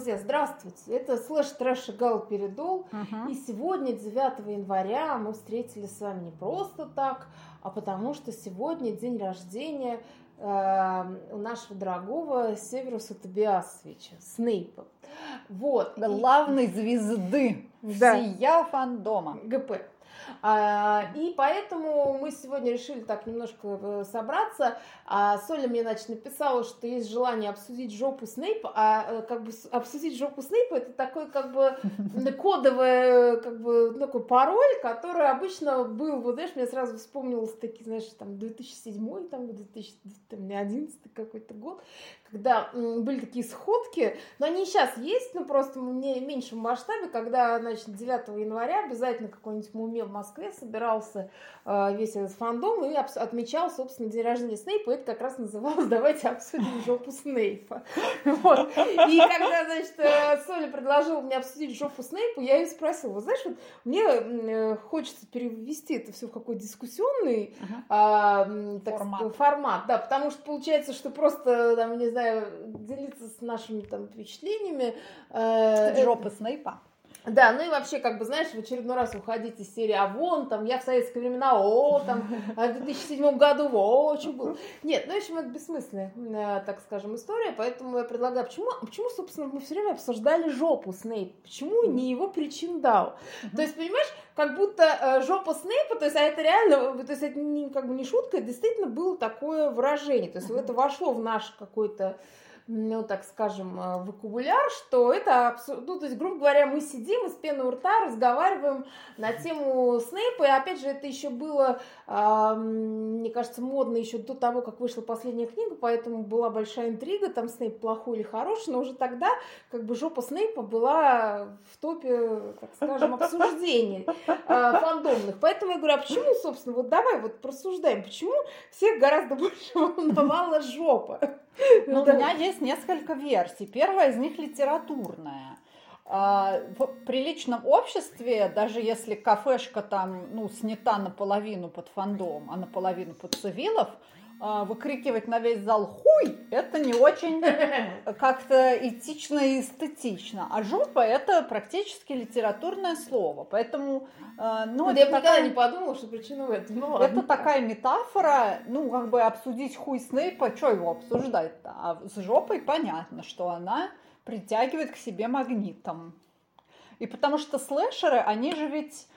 Друзья, здравствуйте! Это слэш трэш и гал передол. Мгм. И сегодня, 9 января, мы встретились с вами не просто так, а потому что сегодня день рождения э, у нашего дорогого Северуса Тобиасовича, Снейпа. Вот. И- Главной звезды Да. всея фандома. ГП. А, и поэтому мы сегодня решили так немножко э, собраться. А Соля мне, значит, написала, что есть желание обсудить жопу Снейпа, а э, как бы обсудить жопу Снейпа это такой как бы кодовый как бы ну, такой пароль, который обычно был, вот знаешь, мне сразу вспомнилось такие, знаешь, там 2007 там 2011 какой-то год, когда были такие сходки, но они сейчас есть, но просто мне в меньшем масштабе, когда, значит, 9 января обязательно какой-нибудь муме в Москве собирался э, весь этот фандом и обс- отмечал, собственно, день рождения Снейпа, это как раз называлось «Давайте обсудим жопу Снейпа». Вот. И когда, значит, э, Соля предложила мне обсудить жопу Снейпа, я ее спросила, вот знаешь, вот мне э, хочется перевести это все в какой-то дискуссионный м, так Формат. формат, да, потому что получается, что просто, там, не знаю, делиться с нашими там впечатлениями. э, Жопа Снейпа. Да, ну и вообще, как бы, знаешь, в очередной раз уходить из серии, а вон, там, я в советские времена, о, там, а в 2007 году, о, что было. Нет, ну, в общем, это бессмысленная, э, так скажем, история, поэтому я предлагаю, почему, почему, собственно, мы все время обсуждали жопу Снейп, почему не его причиндал? То есть, понимаешь, как будто э, жопа Снейпа, то есть, а это реально, то есть, это не, как бы не шутка, действительно было такое выражение, то есть, это вошло в наш какой-то ну, так скажем, э, вокабуляр, что это, абсу- ну, то есть, грубо говоря, мы сидим и с пены у рта разговариваем на тему Снейпа, и опять же, это еще было, мне кажется, модно еще до того, как вышла последняя книга, поэтому была большая интрига, там Снейп плохой или хороший, но уже тогда, как бы, жопа Снейпа была в топе, так скажем, обсуждений э, фандомных, поэтому я говорю, а почему, собственно, вот давай вот просуждаем, почему всех гораздо больше волновала жопа? Ну, Да. У меня есть несколько версий. Первая из них литературная. А, В приличном обществе, даже если кафешка там ну, снята наполовину под фандом, а наполовину под цивилов, а, выкрикивать на весь зал «хуй» – это не очень как-то этично и эстетично. А жопа – это практически литературное слово. Поэтому, э, ну, Вот это я бы никогда такая- не подумала, что причина в этом. Ну, это такая метафора, ну, как бы обсудить хуй Снейпа, что его обсуждать-то? А с жопой понятно, что она притягивает к себе магнитом. И потому что слэшеры, они же ведь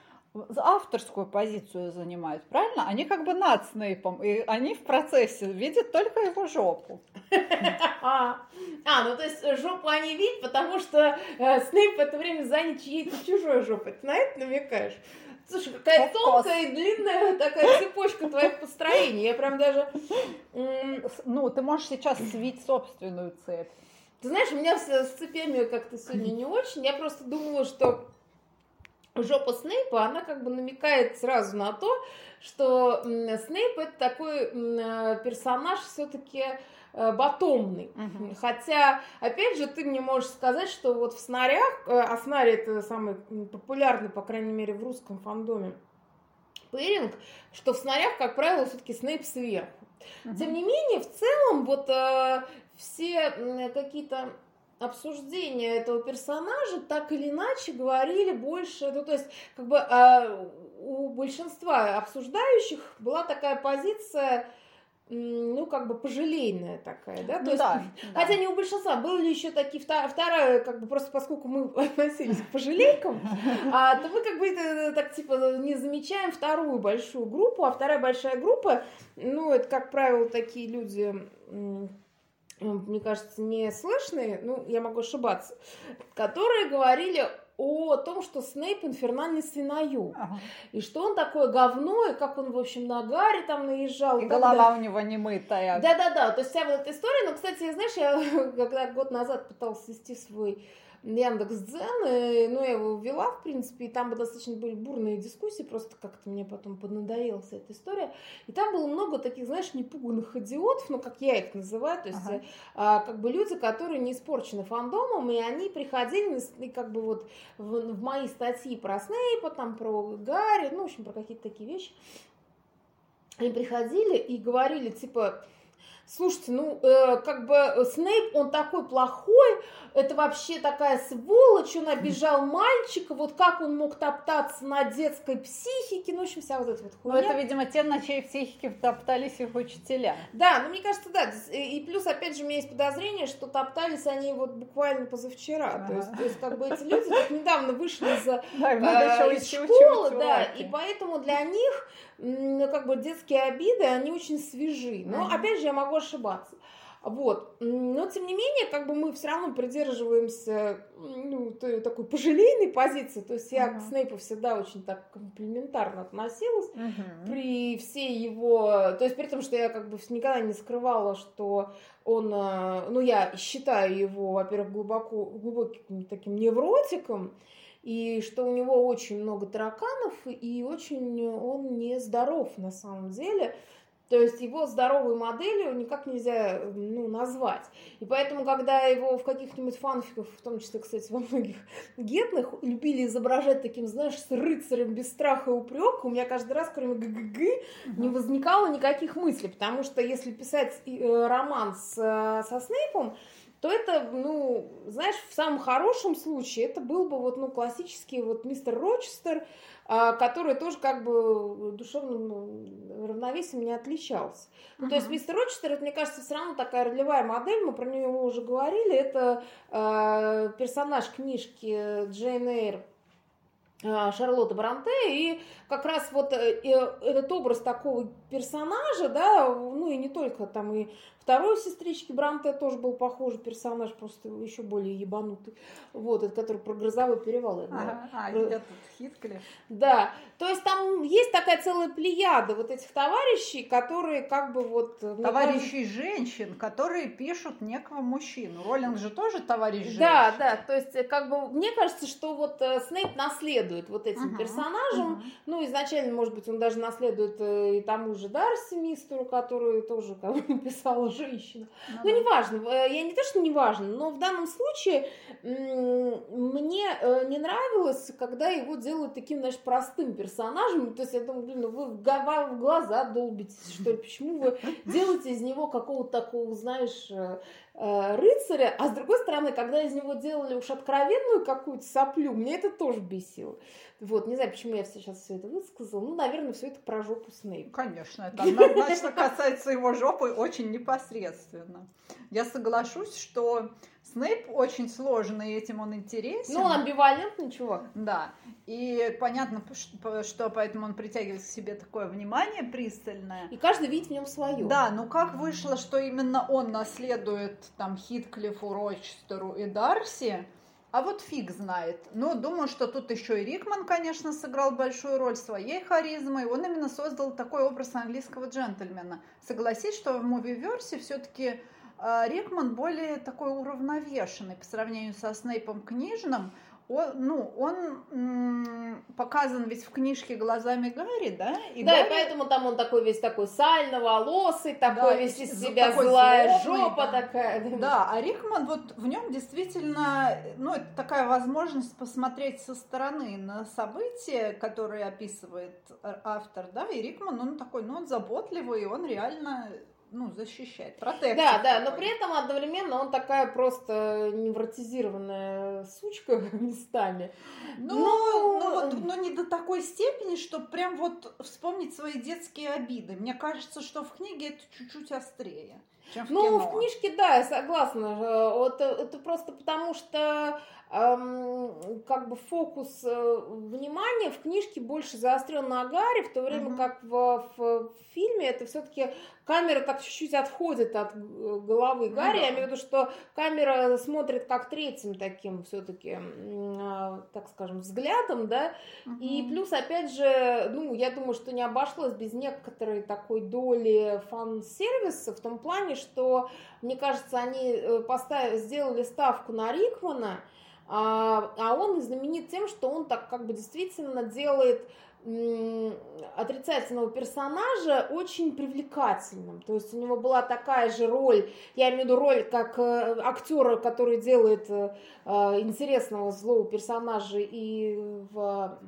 авторскую позицию занимают, правильно? Они как бы над Снейпом, и они в процессе видят только его жопу. А, а, ну то есть жопу они видят, потому что э, Снейп в это время занят чьей-то чужой жопой. Ты на это намекаешь? Слушай, какая тонкая и длинная такая цепочка твоих построений. Я прям даже... Ну, ты можешь сейчас свить собственную цепь. Ты знаешь, у меня с, с цепями как-то сегодня не очень. Я просто думала, что жопа Снейпа, она как бы намекает сразу на то, что Снейп это такой э, персонаж все-таки батомный. Мгм. Хотя, опять же, ты мне можешь сказать, что вот в снарях, э, а снари это самый популярный, по крайней мере, в русском фандоме, пэринг, что в снарях, как правило, все-таки Снейп сверху. Тем не менее, в целом, вот э, все какие-то обсуждения этого персонажа так или иначе говорили больше, ну то есть как бы э, у большинства обсуждающих была такая позиция, ну как бы пожалейная такая, да, то Ну есть да, да. Хотя не у большинства, были ли еще такие, вторая, как бы просто поскольку мы относились к пожалейкам, а, то мы как бы это, так типа не замечаем вторую большую группу, а вторая большая группа, ну, это, как правило, такие люди, мне кажется, не слышные, ну, я могу ошибаться, которые говорили о том, что Снейп инфернальный свиноюб, Ага. и что он такое говно, и как он, в общем, на Гарри там наезжал. И так далее. голова у него не мытая. Да-да-да, то есть вся вот эта история, но, кстати, знаешь, я когда год назад пыталась вести свой Яндекс Дзен, и, ну, я его ввела, в принципе, и там бы достаточно были бурные дискуссии, просто как-то мне потом поднадоела вся эта история, и там было много таких, знаешь, непуганных идиотов, ну, как я их называю, то есть, Ага. а, как бы люди, которые не испорчены фандомом, и они приходили, и как бы вот в, в мои статьи про Снейпа, там, про Гарри, ну, в общем, про какие-то такие вещи, они приходили и говорили, типа, Слушайте, ну, э, как бы Снейп, он такой плохой, это вообще такая сволочь, он обижал мальчика, вот как он мог топтаться на детской психике, ну, в общем, вся вот эта вот хуйня. Ну, это, видимо, те, на чьей психике топтались их учителя. Да, ну, мне кажется, да, и плюс, опять же, у меня есть подозрение, что топтались они вот буквально позавчера, ага. то, есть, то есть, как бы эти люди так недавно вышли из, да, э, из школы, да, и поэтому для них, ну, как бы детские обиды, они очень свежи, но, опять же, я могу ошибаться. Вот. Но, тем не менее, как бы мы все равно придерживаемся ну, той, такой пожалейной позиции. То есть я uh-huh. к Снейпу всегда очень так комплиментарно относилась uh-huh. при всей его... То есть при том, что я как бы никогда не скрывала, что он... Э, ну, я считаю его, во-первых, глубоко, глубоким таким невротиком, и что у него очень много тараканов, и очень он нездоров на самом деле. То есть его здоровой моделью никак нельзя ну, назвать. И поэтому, когда его в каких-нибудь фанфиках, в том числе, кстати, во многих гетных, любили изображать таким, знаешь, с рыцарем без страха и упрека, у меня каждый раз, кроме ГГГ, не возникало никаких мыслей. Потому что если писать э, роман с, э, со Снейпом, то это, ну, знаешь, в самом хорошем случае это был бы вот, ну, классический вот мистер Рочестер, а, который тоже как бы душевным равновесием не отличался. Uh-huh. то есть мистер Рочестер, это, мне кажется, все равно такая ролевая модель, мы про нее уже говорили, это э, персонаж книжки Джейн Эйр а, Шарлотта Бранте, и как раз вот э, этот образ такого персонажа, да, ну и не только там и второй сестрички Бранте тоже был похожий персонаж, просто еще более ебанутый, вот, это который про грозовой перевал. Ага, да. А, я тут Хитклифф. Да, то есть там есть такая целая плеяда вот этих товарищей, которые как бы вот... Товарищей кажется... женщин, которые пишут некого мужчину. Роллинг же тоже товарищ женщин. Да, да, то есть э, как бы мне кажется, что вот э, Снейп наследует вот этим uh-huh, персонажам, uh-huh. ну изначально, может быть, он даже наследует и тому же Дарси Мистеру, который тоже как бы писала женщина. Ну, ну да. неважно, я не то, что не важно, но в данном случае мне э, не нравилось, когда его делают таким, знаешь, простым персонажем. То есть я думаю, блин, ну вы в глаза долбитесь, что ли, почему вы делаете из него какого-то такого, знаешь, э, э, рыцаря, а с другой стороны, когда из него делали уж откровенную какую-то соплю, мне это тоже бесило. Вот, не знаю, почему я сейчас все это высказала. Ну, наверное, все это про жопу Снейпа. Конечно, это однозначно касается его жопы очень непосредственно. Я соглашусь, что Снейп очень сложный, этим он интересен. Ну, он амбивалентный чувак. Да. И понятно, что поэтому он притягивает к себе такое внимание пристальное. И каждый видит в нем свое. Да, но как вышло, что именно он наследует там Хитклифу, Рочестеру и Дарси, а вот фиг знает. Но думаю, что тут еще и Рикман, конечно, сыграл большую роль своей харизмой. Он именно создал такой образ английского джентльмена. Согласись, что в муви-версии все-таки а, Рикман более такой уравновешенный по сравнению со Снейпом книжным. Он, ну, он показан ведь в книжке глазами Гарри, да? И да, Гарри... и поэтому там он такой весь такой сально-волосый, такой да, весь из себя злая злобный, жопа да. такая. Да, а Рикман вот в нем действительно, ну, это такая возможность посмотреть со стороны на события, которые описывает автор, да, и Рикман, он такой, ну, он заботливый, он реально ну, защищать, протектор. Да, да, но при этом одновременно он такая просто невротизированная сучка местами. Ну, но... Ну, вот, но не до такой степени, что прям вот вспомнить свои детские обиды. Мне кажется, что в книге это чуть-чуть острее. Чем в ну, кино. в книжке, да, я согласна. Вот это просто потому, что как бы фокус э, внимания в книжке больше заострен на Гарри, в то время uh-huh. как в, в, фильме это все-таки камера так чуть-чуть отходит от головы ну Гарри. Uh-huh. Я имею в виду, что камера смотрит как третьим таким все-таки, а, так скажем, взглядом, да. Uh-huh. И плюс, опять же, ну, я думаю, что не обошлось без некоторой такой доли фан-сервиса в том плане, что, мне кажется, они э, поставили, сделали ставку на Рикмана, а, а он знаменит тем, что он так как бы действительно делает отрицательного персонажа очень привлекательным. То есть у него была такая же роль, я имею в виду роль как э, актера, который делает э, интересного злого персонажа и в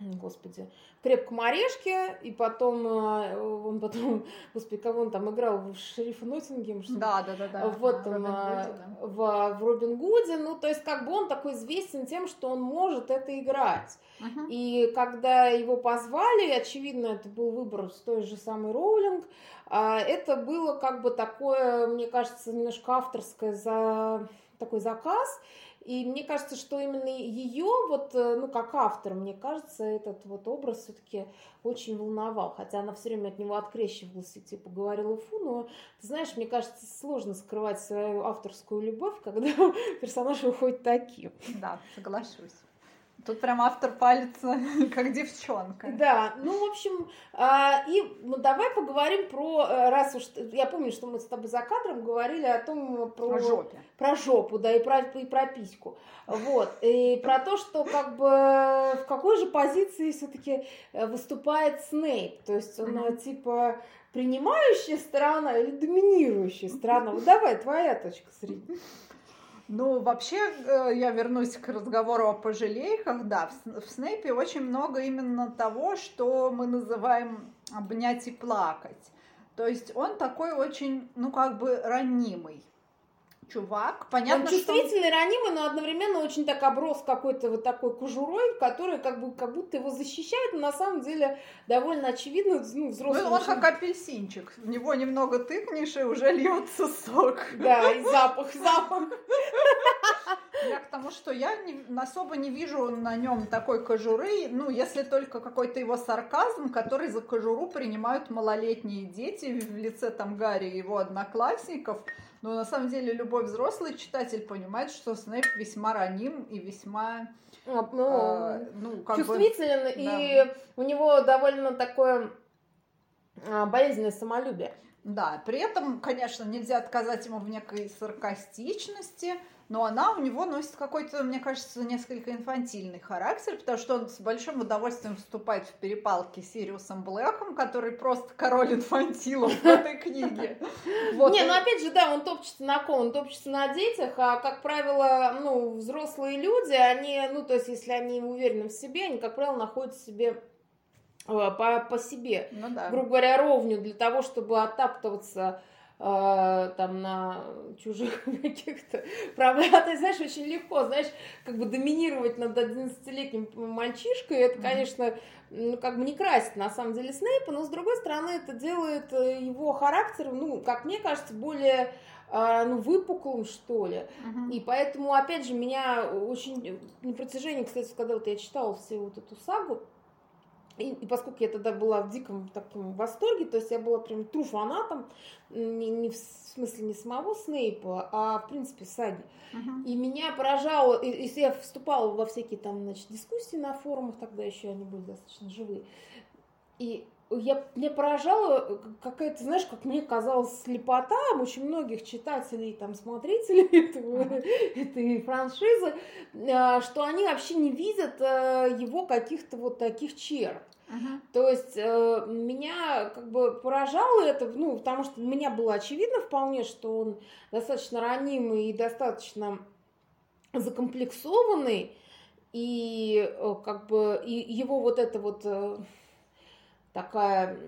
господи, крепком орешке, и потом э, он потом, господи, кого он там играл, в шерифа Ноттингем, что Да, да, да, да. вот там Робин а, Гуд, да. в, в Робин Гуде, ну, то есть как бы он такой известен тем, что он может это играть. Мгм. И когда его позвали, очевидно, это был выбор с той же самой Роулинг, а, это было как бы такое, мне кажется, немножко авторское за такой заказ. И мне кажется, что именно ее, вот, э, ну, как автор, мне кажется, этот вот образ все-таки очень волновал. Хотя она все время от него открещивалась и типа говорила фу, но, ты знаешь, мне кажется, сложно скрывать свою авторскую любовь, когда персонаж выходит таким. Да, соглашусь. Тут прям автор палится, как девчонка. Да, ну, в общем, а, и ну, давай поговорим про, э, раз уж, я помню, что мы с тобой за кадром говорили о том, про, О жопе. про жопу, да, и про, и про письку, вот, и про то, что как бы в какой же позиции все-таки выступает Снейп, то есть он э, типа принимающая сторона или доминирующая сторона, вот давай, твоя точка зрения. Ну, вообще, э, я вернусь к разговору о пожалейках. Да, в, Сн- в Снейпе очень много именно того, что мы называем обнять и плакать. То есть он такой очень, ну, как бы ранимый чувак. Понятно, он что... он- чувствительный, ранимый, но одновременно очень так оброс какой-то вот такой кожурой, который как бы как будто его защищает, но на самом деле довольно очевидно, ну, взрослый. Ну, он мужчина. как апельсинчик. В него немного тыкнешь, и уже льется сок. Да, и запах, запах. Я к тому, что я не- особо не вижу на нем такой кожуры, ну, если только какой-то его сарказм, который за кожуру принимают малолетние дети в лице там Гарри и его одноклассников. Но на самом деле любой взрослый читатель понимает, что Снейп весьма раним и весьма, Вот, ну, э, ну, как бы... чувствителен, и у него довольно такое а, болезненное самолюбие. Да, при этом, конечно, нельзя отказать ему в некой саркастичности, но она у него носит какой-то, мне кажется, несколько инфантильный характер, потому что он с большим удовольствием вступает в перепалки с Сириусом Блэком, который просто король инфантилов в этой книге. Вот. Не, ну опять же, да, он топчется на ком? Он топчется на детях, а, как правило, ну, взрослые люди, они, ну, то есть, если они уверены в себе, они, как правило, находят себе э, по, по себе, Ну да. грубо говоря, ровню для того, чтобы оттаптываться э, там на чужих каких-то проблемах. Ты знаешь, очень легко, знаешь, как бы доминировать над 11-летним мальчишкой, это, конечно, ну, как бы не красит на самом деле Снейпа, но с другой стороны это делает э, его характер, ну, как мне кажется, более э, ну, выпуклым, что ли. Мгм. И поэтому, опять же, меня очень на протяжении, кстати, когда вот я читала всю вот эту сагу, и, и поскольку я тогда была в диком таком восторге, то есть я была прям тру фанатом, не, не в смысле не самого Снейпа, а в принципе саги. Мгм. И меня поражало, и, и я вступала во всякие там, значит, дискуссии на форумах, тогда еще они были достаточно живые. И я, меня поражала какая-то, знаешь, как мне казалось, слепота очень многих читателей, там, смотрителей этого, этой франшизы, э, что они вообще не видят э, его каких-то вот таких черт. Мгм. То есть э, меня как бы поражало это, ну, потому что меня было очевидно вполне, что он достаточно ранимый и достаточно закомплексованный, и э, как бы и его вот эта вот э, такая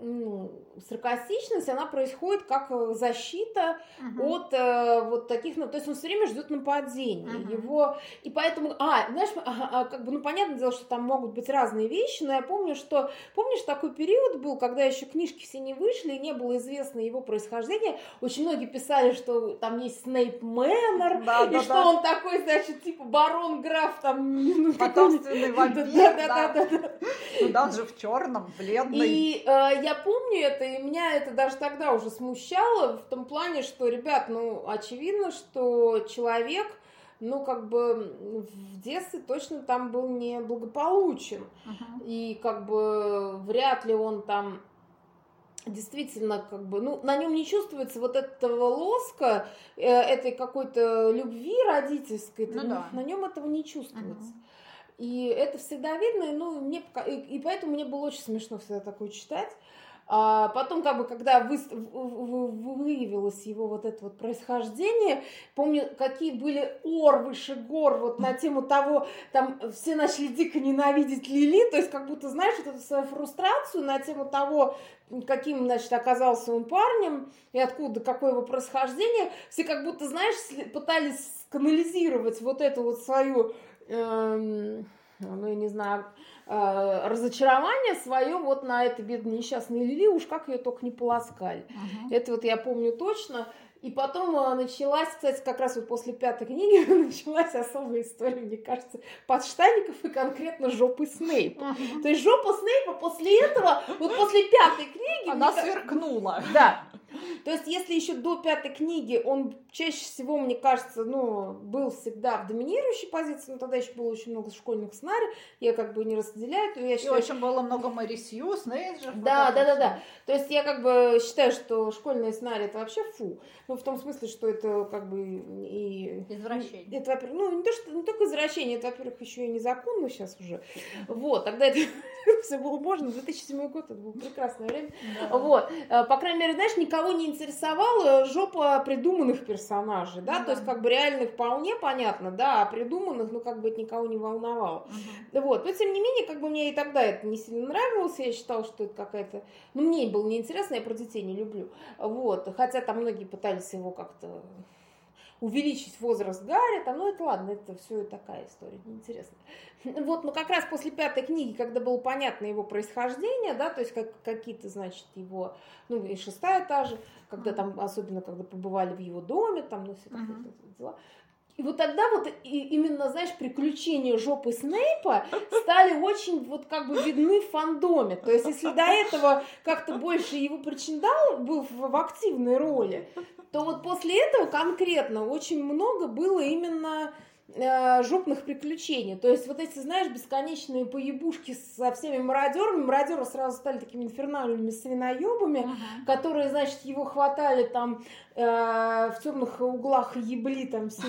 ну, саркастичность, она происходит как э, защита Мгм. от э, вот таких, ну, то есть он все время ждет нападений, Мгм. его, и поэтому, а, знаешь, а, а, как бы, ну, понятное дело, что там могут быть разные вещи, но я помню, что, помнишь, такой период был, когда еще книжки все не вышли, и не было известно его происхождение, очень многие писали, что там есть Снейп Мэннер, Да, и да, что да. он такой, значит, типа барон, граф, там, ну, Потомственный вампир, да, да. да, да, да. Ну да, он же в черном, бледный. И э, я помню это, и меня это даже тогда уже смущало, в том плане, что, ребят, ну, очевидно, что человек, ну, как бы в детстве точно там был не благополучен. Мгм. И как бы вряд ли он там действительно как бы, ну, на нем не чувствуется вот этого лоска, э, этой какой-то любви родительской, Ну на- да. на нем этого не чувствуется. Мгм. И это всегда видно, и, ну, мне, и, и поэтому мне было очень смешно всегда такое читать. А потом, как бы, когда вы, выявилось его вот это вот происхождение, помню, какие были ор выше гор вот на тему того, там все начали дико ненавидеть Лили, то есть как будто, знаешь, вот эту свою фрустрацию на тему того, каким, значит, оказался он парнем и откуда, какое его происхождение, все как будто, знаешь, пытались канализировать вот эту вот свою, эм, ну, я не знаю, э, разочарование свое вот на этой бедной несчастной Лили, уж как ее только не полоскали. Uh-huh. Это вот я помню точно. И потом э, началась, кстати, как раз вот после пятой книги началась особая история, мне кажется, подштанников и конкретно жопы Снейпа. Uh-huh. То есть жопа Снейпа после этого, вот после пятой книги... Она сверкнула. Да. То есть, если еще до пятой книги он чаще всего, мне кажется, ну, был всегда в доминирующей позиции, но тогда еще было очень много школьных сценариев, я как бы не разделяю. Я считаю, и очень было много Мэри Сью, Снейджер. Да, да, да, да. То есть, я как бы считаю, что школьные сценарии это вообще фу. Ну, в том смысле, что это как бы и... Извращение. Это, во-первых, ну, не, то, что, не только извращение, это, во-первых, еще и незаконно сейчас уже. Вот, тогда это все было можно. 2007 год, это было прекрасное время. Да. Вот. Э, по крайней мере, знаешь, никого не интересовала жопа придуманных персонажей, да, да. то есть как бы реальных вполне понятно, да, а придуманных, ну, как бы это никого не волновало. Угу. Вот. Но, тем не менее, как бы мне и тогда это не сильно нравилось, я считала, что это какая-то... Ну, мне было неинтересно, я про детей не люблю. Вот. Хотя там многие пытались его как-то увеличить возраст Гарри, там, ну это ладно, это все такая история неинтересная. Вот, но как раз после пятой книги, когда было понятно его происхождение, да, то есть как, какие-то, значит, его, ну и шестая та же, когда там, особенно когда побывали в его доме, там, ну все uh-huh. дела, и вот тогда вот и, именно, знаешь, приключения жопы Снейпа стали очень вот как бы видны в фандоме. То есть если до этого как-то больше его причиндал был в, в активной роли, то вот после этого конкретно очень много было именно э, жопных приключений. То есть вот эти, знаешь, бесконечные поебушки со всеми мародерами. Мародеры сразу стали такими инфернальными свиноебами, uh-huh. которые, значит, его хватали там в темных углах ебли там все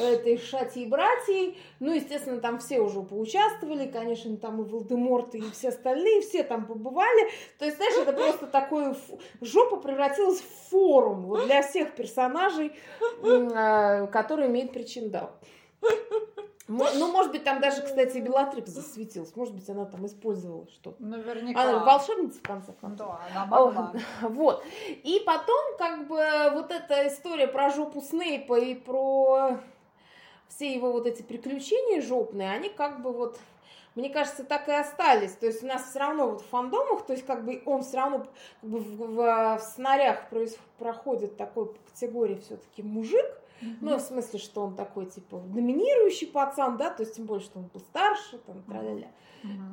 этой шати и братьей. Ну, естественно, там все уже поучаствовали, конечно, там и Волдеморт, и все остальные, все там побывали. То есть, знаешь, это просто такое... Жопа превратилась в форум для всех персонажей, э, которые имеют причиндал. Ну, может быть, там даже, кстати, Белатрикс засветилась. Может быть, она там использовала что-то. Наверняка. Она волшебница, в конце концов. Да, она могла. Вот. И потом, как бы, вот эта история про жопу Снейпа и про все его вот эти приключения жопные, они как бы вот мне кажется, так и остались. То есть у нас все равно вот в фандомах, то есть как бы он все равно как бы в, в, в снарях проходит такой категории все-таки мужик, ну, в смысле, что он такой, типа, доминирующий пацан, да, то есть тем более, что он был старше, там, тра-ля-ля.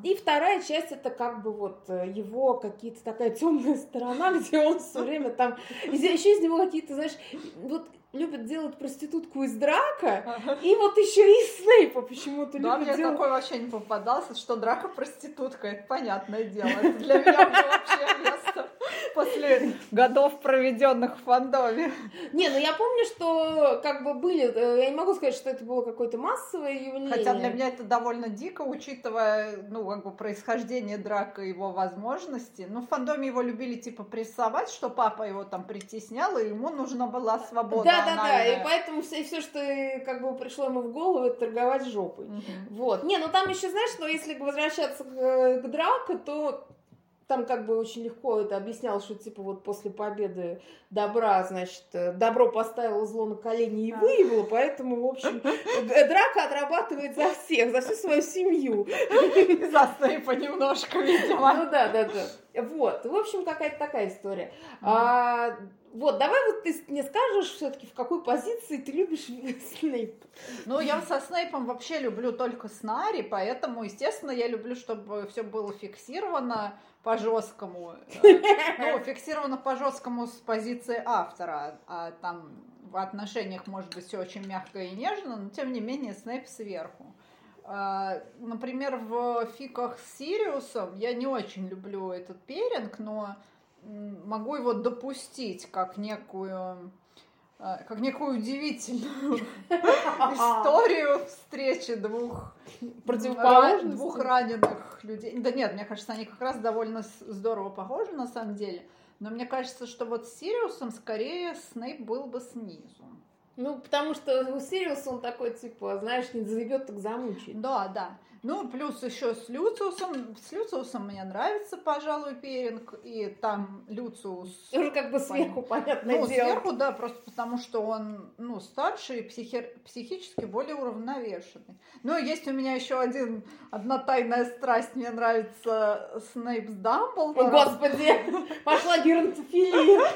И вторая часть это как бы вот э, его какие-то такая темная сторона, где он все время там, еще из него какие-то, знаешь, вот любят делать проститутку из Драка, и вот еще и Снейпа почему-то да, любят мне делать. такой вообще не попадался, что Драка проститутка, это понятное дело. Это для меня вообще после годов, проведенных в фандоме. Не, ну я помню, что как бы были, э, я не могу сказать, что это было какое-то массовое явление. Хотя для меня это довольно дико, учитывая, ну, как бы происхождение Драка и его возможности. Ну, в фандоме его любили, типа, прессовать, что папа его там притеснял, и ему нужна была свобода Да, да, да, и поэтому все, все, что как бы пришло ему в голову, это торговать жопой. Угу. Вот. Не, ну там еще, знаешь, что если возвращаться к, к Драко, то там как бы очень легко это объяснял, что типа вот после победы добра, значит, э, добро поставило зло на колени и выявило, поэтому, в общем, драка отрабатывает за всех, за всю свою семью. За Снейпа немножко, видимо. Ну да, да, да. Вот, в общем, какая-то такая история. А, вот, давай вот ты мне скажешь все-таки, в какой позиции ты любишь Снейпа. Ну, я со Снейпом вообще люблю только Снари, поэтому, естественно, я люблю, чтобы все было фиксировано по жесткому. Ну, фиксировано по жесткому с позиции автора, а там в отношениях может быть все очень мягко и нежно, но тем не менее Снейп сверху. А, например, в фиках с Сириусом я не очень люблю этот перинг, но могу его допустить как некую э, как некую удивительную историю встречи двух Противоположностей. двух раненых людей. Да нет, мне кажется, они как раз довольно здорово похожи на самом деле. Но мне кажется, что вот с Сириусом скорее Снейп был бы снизу. Ну, потому что у Сириуса он такой, типа, знаешь, не заебет, так замучает. Да, да. Ну, плюс еще с Люциусом. С Люциусом мне нравится, пожалуй, Перинг. И там Люциус... Уже как бы сверху, понятное Ну, дело. сверху, да, просто потому что он, ну, старше и психи- психически более уравновешенный. Ну, и есть у меня еще один, одна тайная страсть. Мне нравится Снейп с О. Господи, пошла геронтофилия.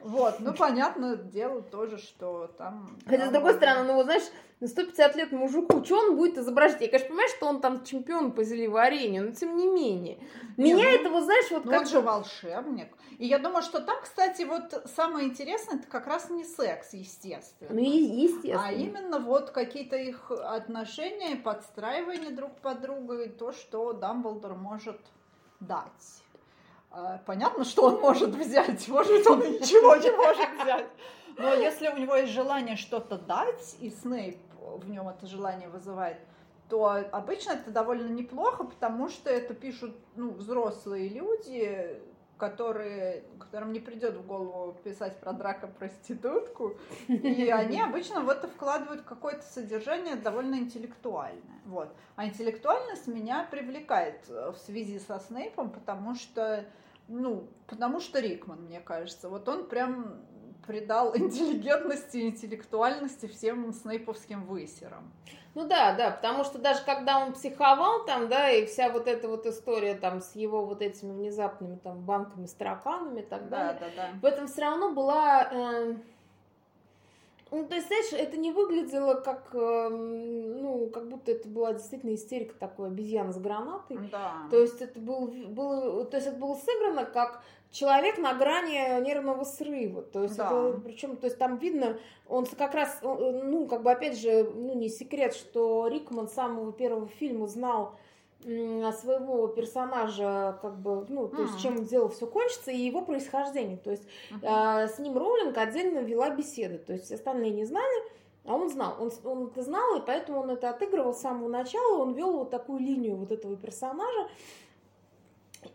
Вот, ну, понятное дело тоже, что там... Хотя, с другой стороны, ну, знаешь, на 150 лет мужику, что он будет изображать? Я, конечно, понимаю, что он там чемпион по зелеварению, но тем не менее. Не, Меня ну, это, вот, знаешь, вот Ну, как он же волшебник. И я думаю, что там, кстати, вот самое интересное, это как раз не секс, естественно. Ну, естественно. А именно вот какие-то их отношения, подстраивание друг под друга и то, что Дамблдор может дать. А, Понятно, что он может взять, может быть, он ничего не может взять. Но если у него есть желание что-то дать, и Снейп в нем это желание вызывает, то обычно это довольно неплохо, потому что это пишут ну, взрослые люди, которые, которым не придет в голову писать про драка-проститутку, и они обычно в это вкладывают какое-то содержание довольно интеллектуальное. Вот. А интеллектуальность меня привлекает э, в связи со Снейпом, потому что, ну, потому что Рикман, мне кажется, вот он прям придал интеллигентности и интеллектуальности всем снейповским высерам. Ну да, да, потому что даже когда он психовал там, да, и вся вот эта вот история там с его вот этими внезапными там банками с тараканами и так далее, да, да. в этом все равно была... э, ну, то есть, знаешь, это не выглядело как, э, ну, как будто это была действительно истерика такой обезьяна с гранатой. Да. То есть это был, было, то есть это было сыграно как человек на грани нервного срыва. То есть Да. это, причем, то есть там видно, он как раз, он, ну, как бы опять же, ну, не секрет, что Рикман с самого первого фильма знал своего персонажа, как бы, ну, то есть чем дело все кончится, и его происхождение. То есть а, с ним Роулинг отдельно вела беседы, то есть остальные не знали, а он знал, он, он это знал, и поэтому он это отыгрывал с самого начала, он вел вот такую линию вот этого персонажа,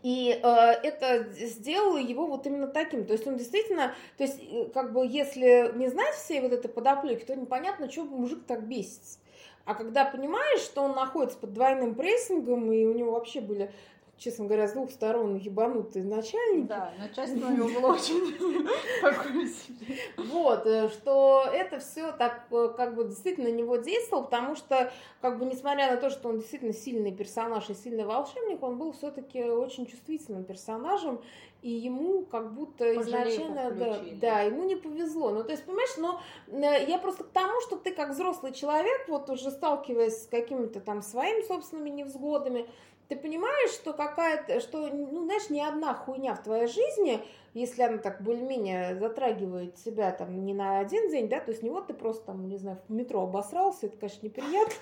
и э, это сделало его вот именно таким. То есть он действительно, то есть э, как бы если не знать всей вот этой подоплеки, то непонятно, что мужик так бесится. А когда понимаешь, что он находится под двойным прессингом, и у него вообще были, честно говоря, с двух сторон ебанутые начальники, Да, начальство у него очень такое себе. Вот, э, что это все так э, как бы действительно на него действовало, потому что, как бы, несмотря на то, что он действительно сильный персонаж и сильный волшебник, он был все-таки очень чувствительным персонажем, и ему как будто изначально, да, да, ему не повезло. Ну, то есть, понимаешь, но э, я просто к тому, что ты как взрослый человек, вот уже сталкиваясь с какими-то там своими собственными невзгодами, ты понимаешь, что какая-то, что, ну, знаешь, ни одна хуйня в твоей жизни, если она так более-менее затрагивает тебя там не на один день, да, то есть не вот ты просто там, не знаю, в метро обосрался, это, конечно, неприятно,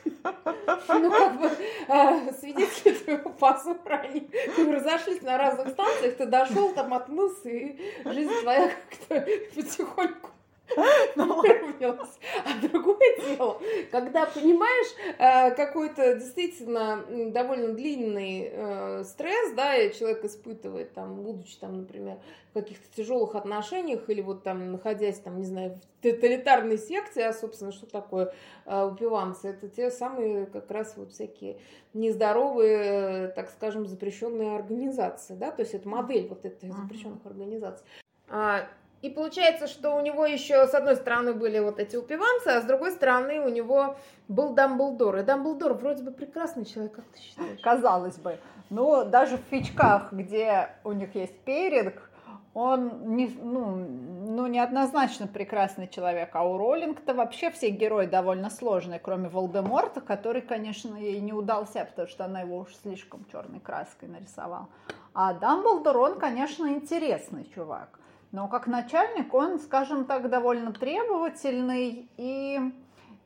ну, как бы а, свидетели твоего позора, они разошлись на разных станциях, ты дошел, там отмылся, и жизнь твоя как-то потихоньку выровнялась. А другое дело, когда понимаешь э, какой-то действительно довольно длинный э, стресс, да, и человек испытывает, там, будучи там, например, в каких-то тяжелых отношениях или вот там находясь там, не знаю, в тоталитарной секте, а, собственно, что такое э, упиванцы? Это те самые как раз вот всякие нездоровые, так скажем, запрещенные организации, да, то есть это модель вот этой запрещенных организаций. И получается, что у него еще с одной стороны были вот эти упиванцы, а с другой стороны у него был Дамблдор. И Дамблдор вроде бы прекрасный человек, как ты считаешь? Казалось бы. Но даже в фичках, где у них есть перинг, он не, ну, ну, неоднозначно прекрасный человек. А у Роллинг-то вообще все герои довольно сложные, кроме Волдеморта, который, конечно, ей не удался, потому что она его уж слишком черной краской нарисовала. А Дамблдор, он, конечно, интересный чувак. Но как начальник он, скажем так, довольно требовательный и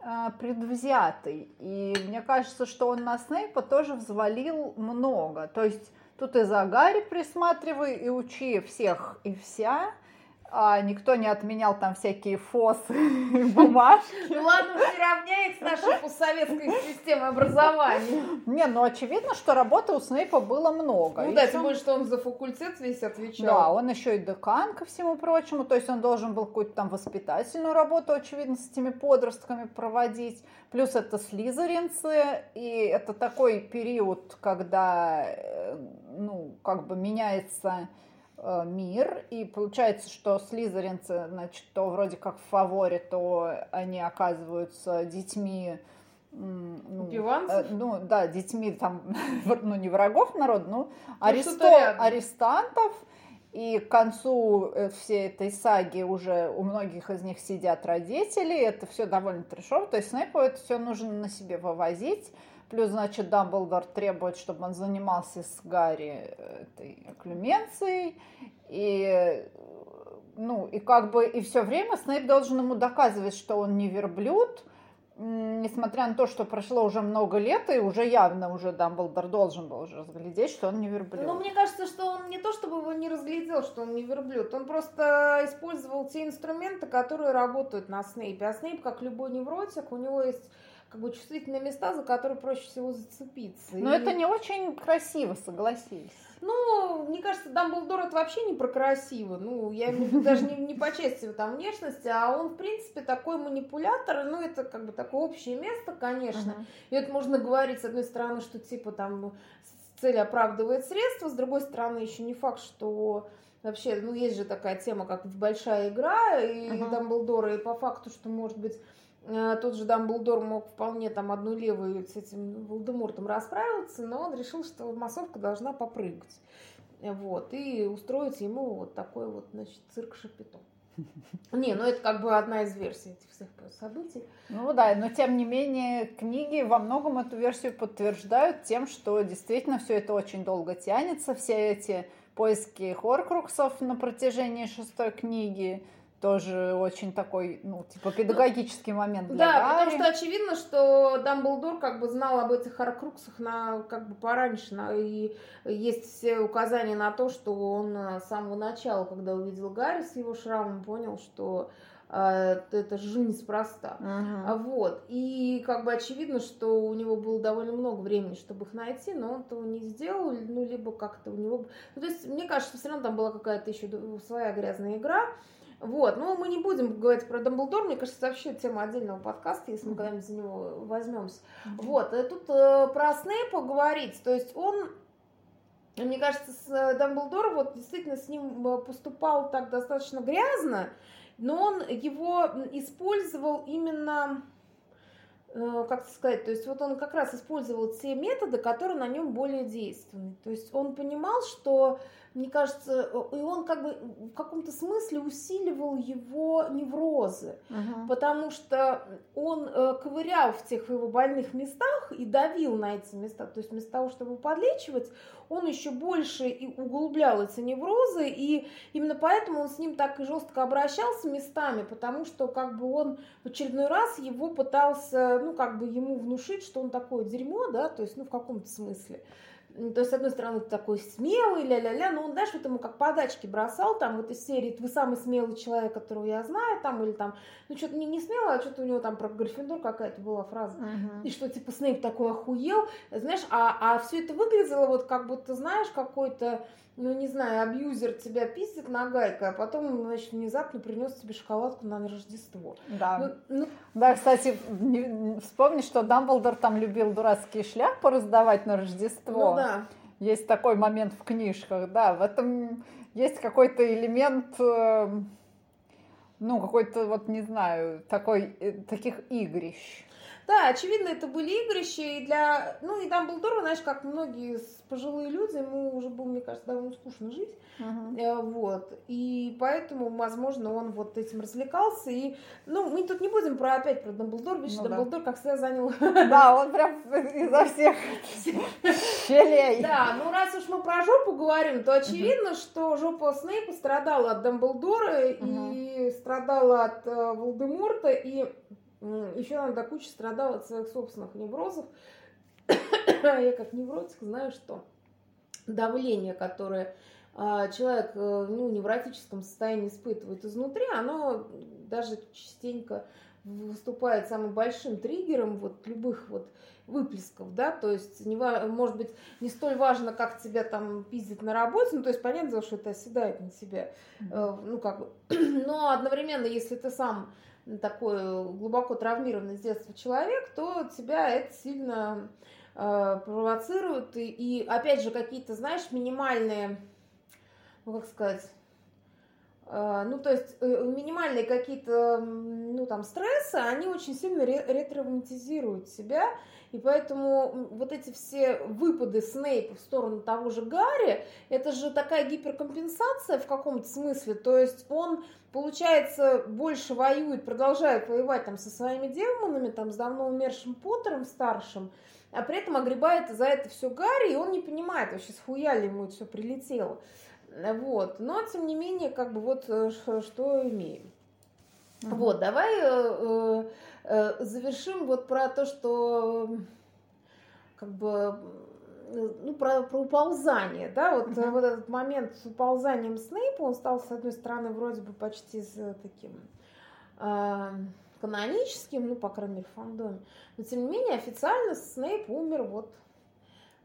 э, предвзятый. И мне кажется, что он на Снейпа тоже взвалил много. То есть тут и за Гарри присматривай, и учи всех и вся. А никто не отменял там всякие фосы, бумажки. Ну ладно, не равняй их с нашей постсоветской системой образования. Не, ну очевидно, что работы у Снейпа было много. Ну да, тем более, что он за факультет весь отвечал. Да, он еще и декан, ко всему прочему, то есть он должен был какую-то там воспитательную работу, очевидно, с этими подростками проводить. Плюс это слизеринцы, и это такой период, когда, э, ну, как бы меняется мир, и получается, что слизеринцы, значит, то вроде как в фаворе, то они оказываются детьми ну, э, ну да, детьми там, ну не врагов народа, ну, ну аресто, арестантов, и к концу э, всей этой саги уже у многих из них сидят родители, это все довольно трешово, то есть Снейпу это все нужно на себе вывозить, Плюс, значит, Дамблдор требует, чтобы он занимался с Гарри э, этой клюменцией. И, ну, и как бы и все время Снейп должен ему доказывать, что он не верблюд, несмотря на то, что прошло уже много лет, и уже явно уже Дамблдор должен был уже разглядеть, что он не верблюд. Ну, мне кажется, что он не то, чтобы его не разглядел, что он не верблюд, он просто использовал те инструменты, которые работают на Снейпе. А Снейп, как любой невротик, у него есть как бы чувствительные места, за которые проще всего зацепиться. Но и... это не очень красиво, согласись. Ну, мне кажется, Дамблдор это вообще не про красиво. Ну, я даже не, не по части там внешности, а он, в принципе, такой манипулятор. Ну, это как бы такое общее место, конечно. Uh-huh. И это можно говорить, с одной стороны, что типа там цель оправдывает средства, с другой стороны, еще не факт, что вообще, ну, есть же такая тема, как большая игра, и uh-huh. Дамблдора, и по факту, что, может быть, тот же Дамблдор мог вполне там одну левую с этим Волдемортом расправиться, но он решил, что массовка должна попрыгать. Вот, и устроить ему вот такой вот, значит, цирк Шапито. Не, ну это как бы одна из версий этих всех событий. Ну да, но тем не менее книги во многом эту версию подтверждают тем, что действительно все это очень долго тянется, все эти поиски Хоркруксов на протяжении шестой книги, тоже очень такой, ну, типа, педагогический ну, момент для Да, Гарри. потому что очевидно, что Дамблдор как бы знал об этих Харкруксах на, как бы пораньше, на, и есть все указания на то, что он э, с самого начала, когда увидел Гарри с его шрамом, понял, что э, это же неспроста. Uh-huh. Вот. И как бы очевидно, что у него было довольно много времени, чтобы их найти, но он этого не сделал, ну, либо как-то у него... Ну, то есть, мне кажется, все равно там была какая-то еще своя грязная игра, вот, но мы не будем говорить про Дамблдор, мне кажется, вообще тема отдельного подкаста, если мы когда-нибудь за него возьмемся. Вот, и тут э, про Снейпа говорить, то есть он, мне кажется, с э, Дамблдором вот действительно с ним э, поступал так достаточно грязно, но он его использовал именно э, как сказать, то есть вот он как раз использовал те методы, которые на нем более действенны. То есть он понимал, что мне кажется, и он как бы в каком-то смысле усиливал его неврозы, uh-huh. потому что он э, ковырял в тех его больных местах и давил на эти места. То есть вместо того, чтобы подлечивать, он еще больше и углублял эти неврозы, и именно поэтому он с ним так и жестко обращался местами, потому что как бы он в очередной раз его пытался, ну, как бы ему внушить, что он такое дерьмо, да, то есть, ну, в каком-то смысле то есть, с одной стороны, ты такой смелый, ля-ля-ля, но он, знаешь, вот ему как подачки бросал, там, в этой серии, вы самый смелый человек, которого я знаю, там, или там, ну, что-то не, не смело, а что-то у него там про Гриффиндор какая-то была фраза, uh-huh. и что, типа, Снейп такой охуел, знаешь, а, а все это выглядело вот как будто, знаешь, какой-то, ну, не знаю, абьюзер тебя пиздит нагайкой, а потом, значит, внезапно принес тебе шоколадку на Рождество. Да. Ну, ну... Да, кстати, вспомни, что Дамблдор там любил дурацкие шляпы раздавать на Рождество. Ну, да. Есть такой момент в книжках, да, в этом есть какой-то элемент, э, ну, какой-то, вот, не знаю, такой, э, таких игрищ. Да, очевидно, это были игрища, и для... Ну, и Дамблдор, знаешь, как многие пожилые люди, ему уже было, мне кажется, довольно скучно жить. Uh-huh. Вот. И поэтому, возможно, он вот этим развлекался. И, ну, мы тут не будем про опять про Дамблдор. Видишь, ну, Дамблдор, да. как всегда, занял... Да, он прям изо всех щелей. Да, ну раз уж мы про жопу говорим, то очевидно, что жопа Снейпа страдала от Дамблдора и страдала от э, Волдеморта, и еще она до кучи страдала от своих собственных неврозов. Я как невротик знаю, что давление, которое а, человек э, ну, в невротическом состоянии испытывает изнутри, оно даже частенько выступает самым большим триггером вот любых вот выплесков, да, то есть, не, может быть, не столь важно, как тебя там пиздит на работе, ну, то есть, понятно, что это оседает на себя, mm-hmm. ну, как бы, но одновременно, если ты сам такой глубоко травмированный с детства человек, то тебя это сильно э, провоцирует, и, и, опять же, какие-то, знаешь, минимальные, ну, как сказать, а, ну, то есть э, минимальные какие-то, ну, там, стрессы, они очень сильно ретравматизируют себя, и поэтому вот эти все выпады Снейпа в сторону того же Гарри, это же такая гиперкомпенсация в каком-то смысле, то есть он, получается, больше воюет, продолжает воевать там со своими демонами, там, с давно умершим Поттером старшим, а при этом огребает за это все Гарри, и он не понимает вообще, схуя ли ему это все прилетело. Вот. Но, тем не менее, как бы вот э, что имеем. Угу. Вот, давай э, э, завершим вот про то, что как бы ну, про, про уползание, да, вот, uh-huh. вот этот момент с уползанием Снейпа, он стал, с одной стороны, вроде бы почти с таким э, каноническим, ну, по крайней мере, в фандоме, но, тем не менее, официально Снейп умер вот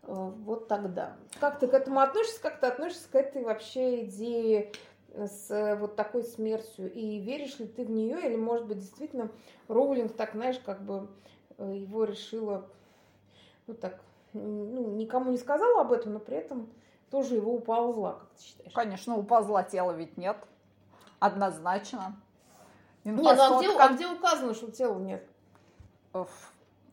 Э, вот тогда. Как ты к этому относишься? Как ты относишься к этой вообще идее с э, вот такой смертью? И веришь ли ты в нее? Или, может быть, действительно Роулинг так, знаешь, как бы э, его решила, ну так, ну, никому не сказала об этом, но при этом тоже его уползла, как ты считаешь? Конечно, уползла, тела ведь нет. Однозначно. Нет, ну а где, а где указано, что тела нет? В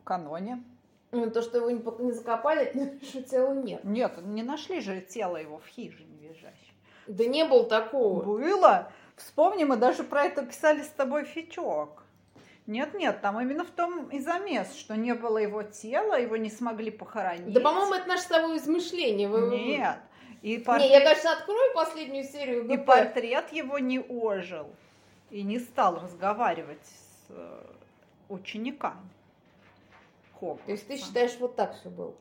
каноне. Ну, то, что его не, не закопали, это не что тела нет. Нет, не нашли же тело его в хижине визжащей. Да не было такого. Было. Вспомни, мы даже про это писали с тобой фичок. Нет-нет, там именно в том и замес, что не было его тела, его не смогли похоронить. Да, по-моему, это наше с тобой измышление. Нет. И портрет... Не, я, конечно, открою последнюю серию ГП. И портрет его не ожил. И не стал разговаривать с э, учениками. Хогвартса. То есть ты считаешь, вот так все было?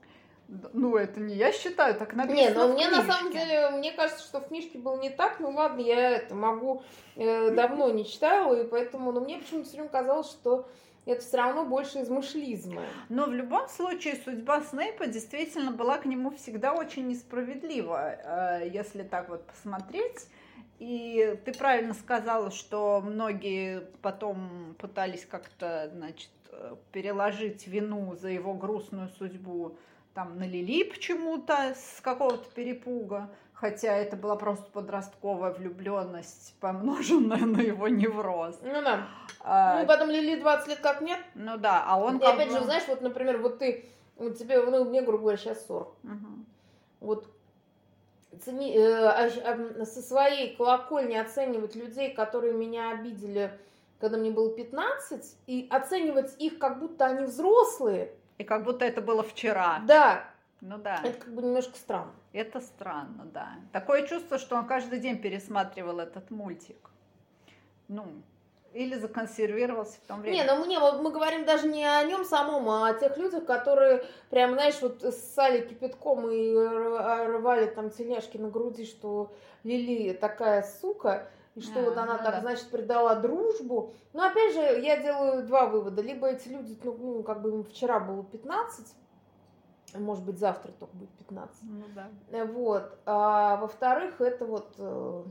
Ну, это не я считаю, так написано Не, но мне на самом деле, мне кажется, что в книжке было не так. Ну ладно, я это могу, э, давно не читала, и поэтому, но мне почему-то все время казалось, что это все равно больше измышлизма. Но в любом случае судьба Снейпа действительно была к нему всегда очень несправедлива, э, если так вот посмотреть. И ты правильно сказала, что многие потом пытались как-то, значит, Э, переложить вину за его грустную судьбу там на Лили почему-то с какого-то перепуга, хотя это была просто подростковая влюбленность, помноженная на его невроз. Ну да. А, ну и потом Лили 20 лет как нет. Ну да, а он... И опять бы... же, знаешь, вот, например, вот ты, вот тебе, ну, мне, грубо говоря, сейчас 40. Угу. Вот цени, э, а, а, со своей колокольни оценивать людей, которые меня обидели когда мне было 15, и оценивать их, как будто они взрослые. И как будто это было вчера. Да. Ну да. Это как бы немножко странно. Это странно, да. Такое чувство, что он каждый день пересматривал этот мультик. Ну, или законсервировался в том времени. Не, ну мне, мы говорим даже не о нем самом, а о тех людях, которые прям, знаешь, вот ссали кипятком и рвали там тележки на груди, что Лили такая сука и что а, вот она ну, так, да. значит, предала дружбу. Но опять же, я делаю два вывода. Либо эти люди, ну, ну как бы им вчера было 15, может быть, завтра только будет 15. Ну да. Э, вот. А во-вторых, это вот, э,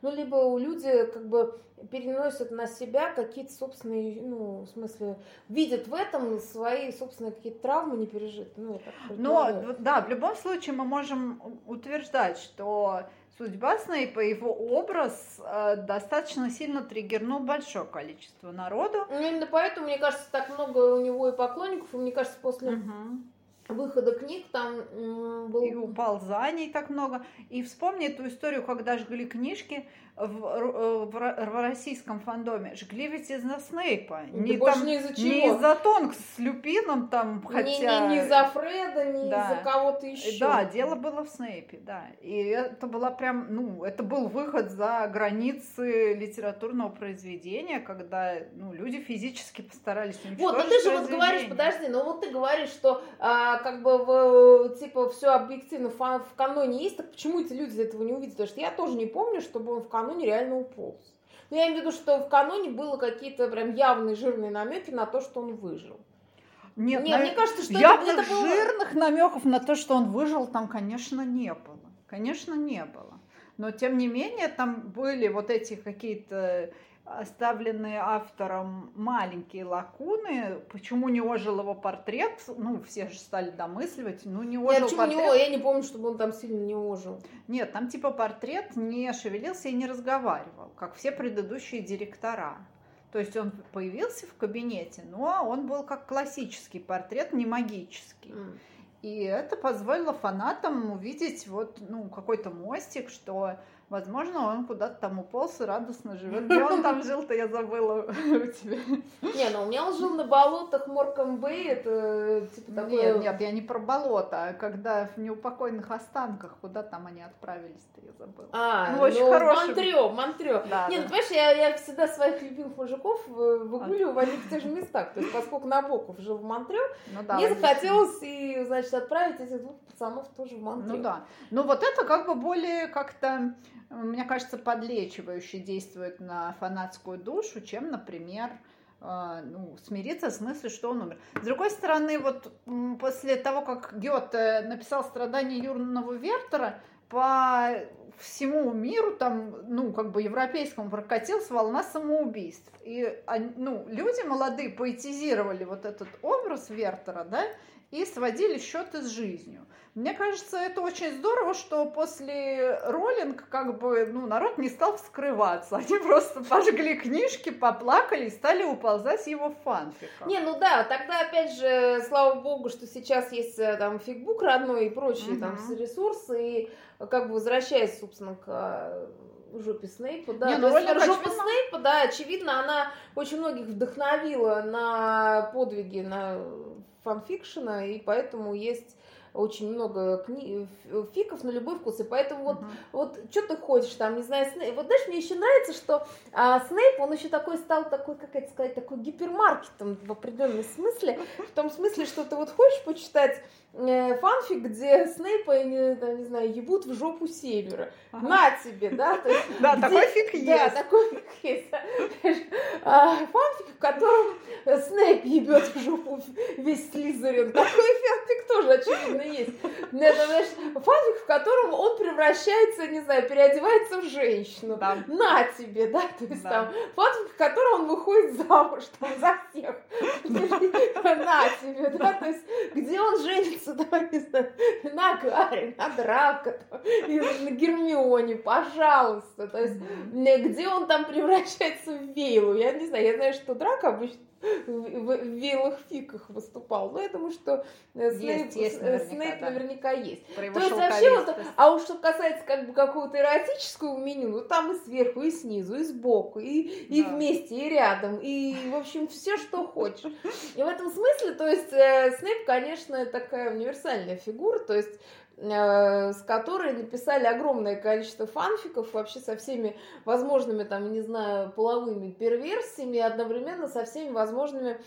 ну, либо у люди как бы переносят на себя какие-то собственные, ну, в смысле, видят в этом свои собственные какие-то травмы не пережитые. Ну, Но, да, в любом случае мы можем утверждать, что судьба Снейпа, его образ э, достаточно сильно триггернул большое количество народу. Ну, именно поэтому, мне кажется, так много у него и поклонников, и мне кажется, после угу. выхода книг там был... И уползаний так много. И вспомни эту историю, когда жгли книжки, в, э, в, в российском фандоме жгли ведь из-за Снейпа. Не, там, не из-за чего. Не из-за Тонг с Люпином там, хотя... Не, не, не за Фреда, не да. из-за кого-то еще. Да, дело было в Снейпе, да. И это была прям, ну, это был выход за границы литературного произведения, когда, ну, люди физически постарались уничтожить Вот, но ты же вот говоришь, подожди, но вот ты говоришь, что а, как бы в, типа все объективно в, в каноне есть, так почему эти люди этого не увидят? Потому что я тоже не помню, чтобы он в каноне реально уполз. Но я имею в виду, что в каноне было какие-то прям явные жирные намеки на то, что он выжил. Нет, Нет, мне кажется, что явных это, это было... жирных намеков на то, что он выжил, там, конечно, не было. Конечно, не было. Но, тем не менее, там были вот эти какие-то оставленные автором маленькие лакуны. Почему не ожил его портрет? Ну, все же стали домысливать. Ну, не ожил Нет, портрет. Не, я не помню, чтобы он там сильно не ожил. Нет, там типа портрет не шевелился и не разговаривал, как все предыдущие директора. То есть он появился в кабинете, но он был как классический портрет, не магический. Mm. И это позволило фанатам увидеть вот ну, какой-то мостик, что Возможно, он куда-то там уполз и радостно живет. Где он там жил-то, я забыла у тебя. Не, ну у меня он жил на болотах Морком Бэй, это типа такое... Нет, нет, я не про болото, а когда в неупокойных останках, куда там они отправились-то, я забыла. А, ну, очень ну хороший... Монтрё, Монтрё. Да, Нет, да. понимаешь, я, я всегда своих любимых мужиков выгуливаю а... в одних тех же местах. То есть, поскольку Набоков жил в Монтрё, ну, да, мне захотелось и, значит, отправить этих двух пацанов тоже в Монтрё. Ну да. Ну вот это как бы более как-то мне кажется, подлечивающе действует на фанатскую душу, чем, например, э, ну, смириться в смысле, что он умер. С другой стороны, вот после того, как Гёте написал «Страдания юрного Вертера», по всему миру, там, ну, как бы европейскому прокатилась волна самоубийств. И, ну, люди молодые поэтизировали вот этот образ Вертера, да, и сводили счеты с жизнью. Мне кажется, это очень здорово, что после роллинг как бы ну, народ не стал скрываться. Они просто пожгли книжки, поплакали и стали уползать его фанфиком. Не, ну да, тогда опять же, слава богу, что сейчас есть э, там фигбук родной и прочие угу. там ресурсы, и как бы возвращаясь, собственно, к э, жопе Снейпа, да. Не, ну, роль жопа очевидно... Снейпа, да, очевидно, она очень многих вдохновила на подвиги, на фанфикшена, и поэтому есть очень много кни... фиков на любой вкус, и поэтому вот, uh-huh. вот что ты хочешь там, не знаю, Снейп. Вот знаешь, мне еще нравится, что а, Снейп, он еще такой стал такой, как это сказать, такой гипермаркетом в определенном смысле, в том смысле, что ты вот хочешь почитать э, фанфик, где Снейпа, не, там, не знаю, ебут в жопу Севера. Ага. На тебе, да? То есть, да, где... такой фиг есть. Да, такой фиг есть. А, фанфик, в котором Снейп ебет в жопу весь Слизерин. Такой фанфик тоже, очевидно, есть. Это, знаешь, фанфик, в котором он превращается, не знаю, переодевается в женщину. Да. На тебе, да? То есть да. там фанфик, в котором он выходит замуж там за всех. На тебе, да? То есть где он женится женится, там, не знаю, на Гарри, на Драко, там, на Гермионе, пожалуйста. То есть, где он там превращается в Вейлу? Я не знаю, я знаю, что Драко обычно в вейлых фиках выступал. Но я думаю, что э, Снейп, есть, наверняка, Снейп да. наверняка есть. То есть вообще вот, а уж что касается как бы какого-то эротического меню, ну там и сверху, и снизу, и сбоку, и, и да. вместе, и рядом, и в общем все, что хочешь. И в этом смысле, то есть э, Снейп, конечно, такая универсальная фигура, то есть с которой написали огромное количество фанфиков вообще со всеми возможными, там, не знаю, половыми перверсиями, одновременно со всеми возможными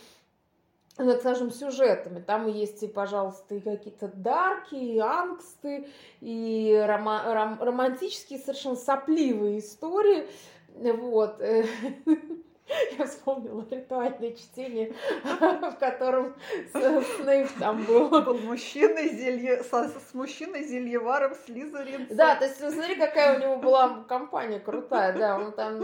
ну, так скажем, сюжетами. Там есть и, пожалуйста, и какие-то дарки, и ангсты, и рома- ром- романтические, совершенно сопливые истории. Вот. Я вспомнила ритуальное чтение, в котором Снейп там был. Был мужчиной зелье, с, с мужчиной зельеваром Слизеринцем. Да, то есть смотри, какая у него была компания крутая, да, он там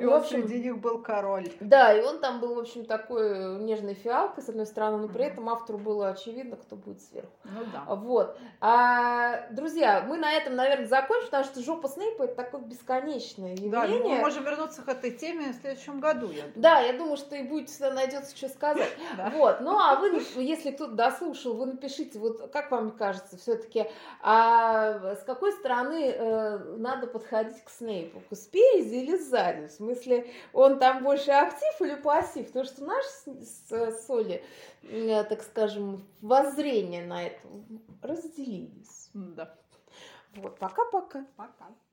и в общем, среди них был король. Да, и он там был, в общем, такой нежной фиалкой, с одной стороны, но при этом автору было очевидно, кто будет сверху. Ну да. Вот. А, друзья, мы на этом, наверное, закончим, потому что жопа Снейпа это такое бесконечное явление. Да, мы можем вернуться к этой теме в следующем году, я думаю. Да, я думаю, что и будет всегда найдется что сказать. Вот. Ну, а вы, если кто-то дослушал, вы напишите, вот как вам кажется, все-таки, а с какой стороны э, надо подходить к Снейпу? Спереди или сзади? Смысле, он там больше актив или пассив? Потому что наш с, с Соли, э, так скажем, воззрение на это разделились. Да. Вот, пока-пока. Пока. -пока. пока.